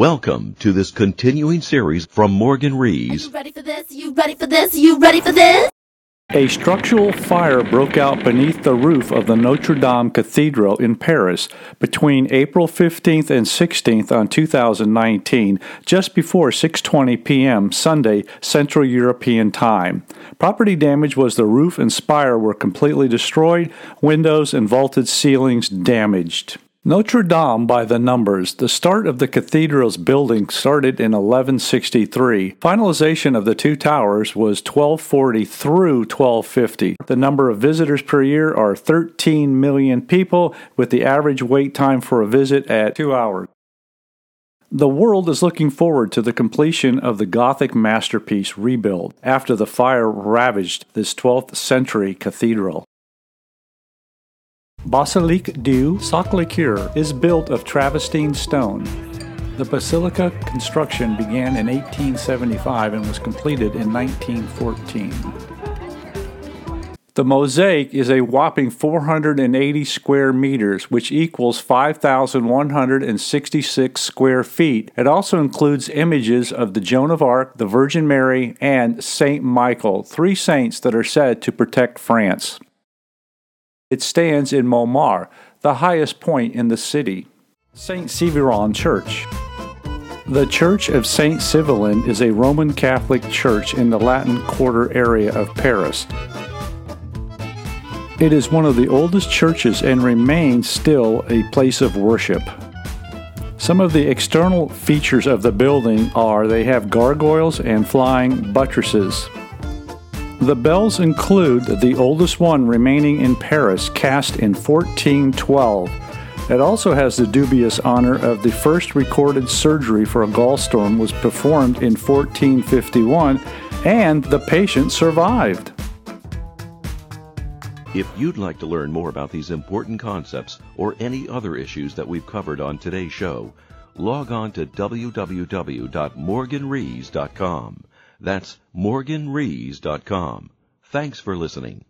Welcome to this continuing series from Morgan Rees. You ready for this? You ready for this? You ready for this? A structural fire broke out beneath the roof of the Notre Dame Cathedral in Paris between April 15th and 16th on 2019, just before 6:20 p.m. Sunday Central European Time. Property damage was the roof and spire were completely destroyed, windows and vaulted ceilings damaged. Notre Dame by the numbers. The start of the cathedral's building started in 1163. Finalization of the two towers was 1240 through 1250. The number of visitors per year are 13 million people, with the average wait time for a visit at two hours. The world is looking forward to the completion of the Gothic masterpiece rebuild after the fire ravaged this 12th century cathedral. Basilique du Sacré-Cœur is built of Travertine stone. The basilica construction began in 1875 and was completed in 1914. The mosaic is a whopping 480 square meters, which equals 5,166 square feet. It also includes images of the Joan of Arc, the Virgin Mary, and Saint Michael, three saints that are said to protect France. It stands in Montmartre, the highest point in the city. St. Severin Church. The Church of St. Severin is a Roman Catholic church in the Latin Quarter area of Paris. It is one of the oldest churches and remains still a place of worship. Some of the external features of the building are they have gargoyles and flying buttresses. The bells include the oldest one remaining in Paris, cast in 1412. It also has the dubious honor of the first recorded surgery for a gallstone was performed in 1451 and the patient survived. If you'd like to learn more about these important concepts or any other issues that we've covered on today's show, log on to www.morganrees.com. That's morganrees.com. Thanks for listening.